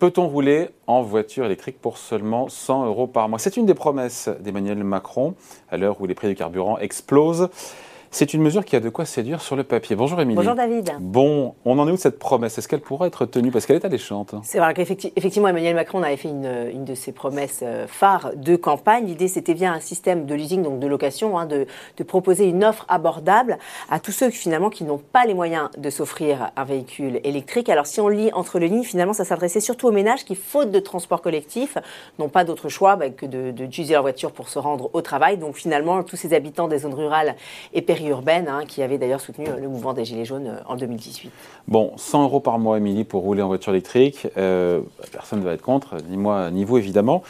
Peut-on rouler en voiture électrique pour seulement 100 euros par mois? C'est une des promesses d'Emmanuel Macron à l'heure où les prix du carburant explosent. C'est une mesure qui a de quoi séduire sur le papier. Bonjour Émilie. Bonjour David. Bon, on en est où de cette promesse? Est-ce qu'elle pourra être tenue? Parce qu'elle est alléchante. C'est vrai qu'effectivement, Emmanuel Macron avait fait une, de ses promesses euh, phares de campagne. L'idée, c'était via un système de leasing, donc de location, hein, de, proposer une offre abordable à tous ceux finalement qui n'ont pas les moyens de s'offrir un véhicule électrique. Alors si on lit entre les lignes, finalement, ça s'adressait surtout aux ménages qui, faute de transport collectif, n'ont pas d'autre choix bah, que d'utiliser leur voiture pour se rendre au travail. Donc finalement, tous ces habitants des zones rurales et urbaine, hein, qui avait d'ailleurs soutenu euh, le mouvement des Gilets jaunes euh, en 2018. Bon, 100 euros par mois, Émilie, pour rouler en voiture électrique, euh, personne ne va être contre, ni moi, ni vous évidemment.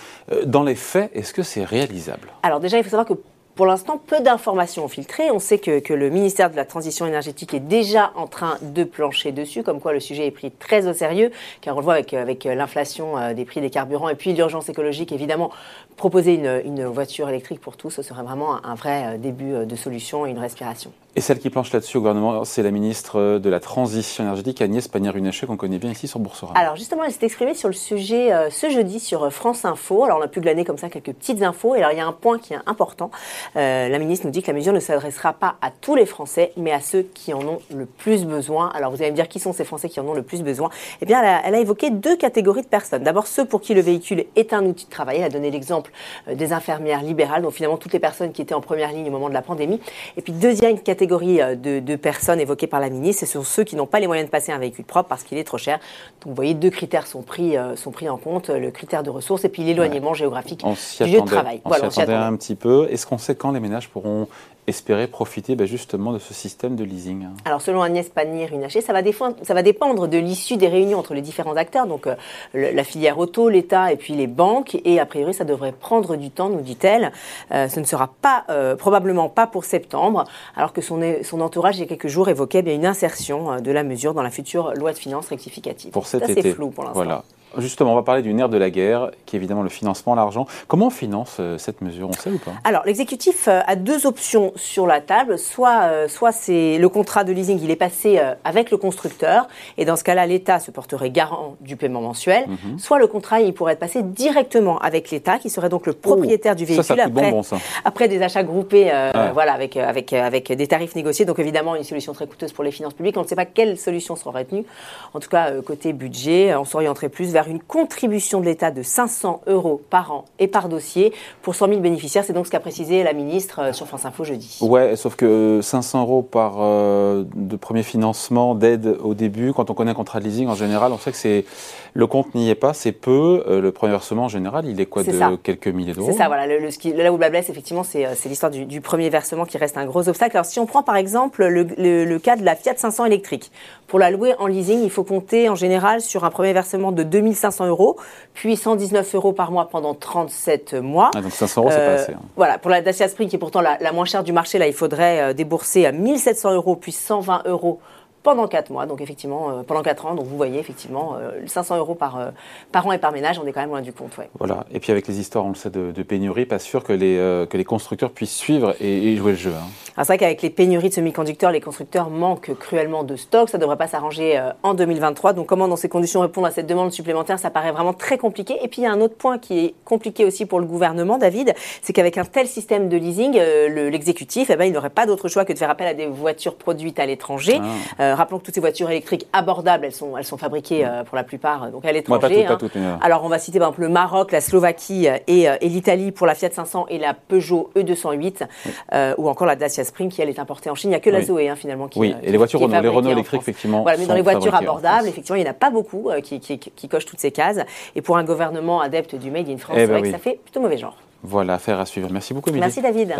dans les faits, est-ce que c'est réalisable? Alors déjà, il faut savoir que pour l'instant, peu d'informations ont filtré. On sait que, le ministère de la Transition énergétique est déjà en train de plancher dessus, comme quoi le sujet est pris très au sérieux, car on le voit avec, avec l'inflation des prix des carburants et puis l'urgence écologique, évidemment, proposer une, voiture électrique pour tous, ce serait vraiment un vrai début de solution et une respiration. Et celle qui planche là-dessus au gouvernement, c'est la ministre de la Transition énergétique, Agnès Pannier-Runacher, qu'on connaît bien ici sur Boursorama. Alors justement, elle s'est exprimée sur le sujet euh, ce jeudi sur euh, France Info. Alors on a pu glaner comme ça quelques petites infos. Et alors il y a un point qui est important. Euh, la ministre nous dit que la mesure ne s'adressera pas à tous les Français, mais à ceux qui en ont le plus besoin. Alors vous allez me dire qui sont ces Français qui en ont le plus besoin? Eh bien, elle a, elle a évoqué deux catégories de personnes. D'abord ceux pour qui le véhicule est un outil de travail. Elle a donné l'exemple des infirmières libérales, donc finalement toutes les personnes qui étaient en première ligne au moment de la pandémie. Et puis deuxième catégorie de de, personnes évoquées par la ministre, ce sont ceux qui n'ont pas les moyens de passer un véhicule propre parce qu'il est trop cher. Donc vous voyez, deux critères sont pris, euh, sont pris en compte, le critère de ressources et puis l'éloignement géographique du lieu de travail. On voilà, s'y attendait un petit peu. Est-ce qu'on sait quand les ménages pourront espérer profiter bah, justement de ce système de leasing Alors selon Agnès Pannier-Runacher, ça, va ça va dépendre de l'issue des réunions entre les différents acteurs, donc euh, la filière auto, l'État et puis les banques, et a priori ça devrait prendre du temps, nous dit-elle. Euh, ce ne sera pas euh, probablement pas pour septembre, alors que son, son entourage il y a quelques jours évoquait bien une insertion de la mesure dans la future loi de finances rectificative. Pour cet été. C'est flou pour l'instant. Voilà. Justement, on va parler du nerf de la guerre, qui est évidemment le financement, l'argent. Comment on finance euh, cette mesure On sait ou pas? Alors, l'exécutif euh, a deux options sur la table. Soit, euh, soit c'est le contrat de leasing, il est passé avec le constructeur, et dans ce cas-là, l'État se porterait garant du paiement mensuel. Mhm. Soit le contrat, il pourrait être passé directement avec l'État, qui serait donc le propriétaire du véhicule ça, après, bon, ça. après des achats groupés, voilà, avec, avec, avec des tarifs négociés. Donc évidemment, une solution très coûteuse pour les finances publiques. On ne sait pas quelle solution sera retenue. En tout cas, côté budget, on s'orienterait plus vers une contribution de l'État de 500 euros par an et par dossier pour 100 000 bénéficiaires. C'est donc ce qu'a précisé la ministre euh, sur France Info jeudi. Ouais, sauf que 500 euros par euh, de premier financement d'aide au début, quand on connaît un contrat de leasing en général, on sait que c'est le compte n'y est pas, c'est peu. Euh, le premier versement en général, il est quoi de quelques milliers d'euros C'est ça, voilà. Le, le, là où la blesse, effectivement, c'est l'histoire du, premier versement qui reste un gros obstacle. Alors si on prend par exemple le, le cas de la Fiat 500 électrique, pour la louer en leasing, il faut compter en général sur un premier versement de 2500 euros, puis 119 euros par mois pendant 37 mois. Ah, donc 500 euros, c'est pas euh, assez. Hein. Voilà, pour la Dacia Spring, qui est pourtant la, la, moins chère du marché, là, il faudrait euh, débourser 1700 euros, puis 120 euros pendant 4 mois, donc effectivement, euh, pendant 4 ans. Donc vous voyez, effectivement, 500 euh, euros par, euh, par an et par ménage, on est quand même loin du compte. Ouais. Voilà. Et puis avec les histoires, on le sait, de, pénurie, pas sûr que les, que les constructeurs puissent suivre et, jouer le jeu. Hein. C'est vrai qu'avec les pénuries de semi-conducteurs, les constructeurs manquent cruellement de stock. Ça ne devrait pas s'arranger en 2023. Donc comment, dans ces conditions, répondre à cette demande supplémentaire, ça paraît vraiment très compliqué. Et puis il y a un autre point qui est compliqué aussi pour le gouvernement, David, c'est qu'avec un tel système de leasing, l'exécutif, eh ben, il n'aurait pas d'autre choix que de faire appel à des voitures produites à l'étranger. Ah. rappelons que toutes ces voitures électriques abordables, elles sont, elles sont fabriquées euh, pour la plupart euh, donc à l'étranger. Hein. Alors on va citer par exemple le Maroc, la Slovaquie euh, et, et l'Italie pour la Fiat 500 et la Peugeot E208, ou encore la Dacia Spring qui elle est importée en Chine. Il n'y a que la Zoé hein, finalement qui Oui, et les voitures Renault, les Renault électriques effectivement. Voilà, mais dans les voitures abordables, effectivement, il n'y en a pas beaucoup qui, qui, cochent toutes ces cases. Et pour un gouvernement adepte du Made in France, eh c'est ben que ça fait plutôt mauvais genre. Voilà, affaire à suivre. Merci beaucoup, Merci David.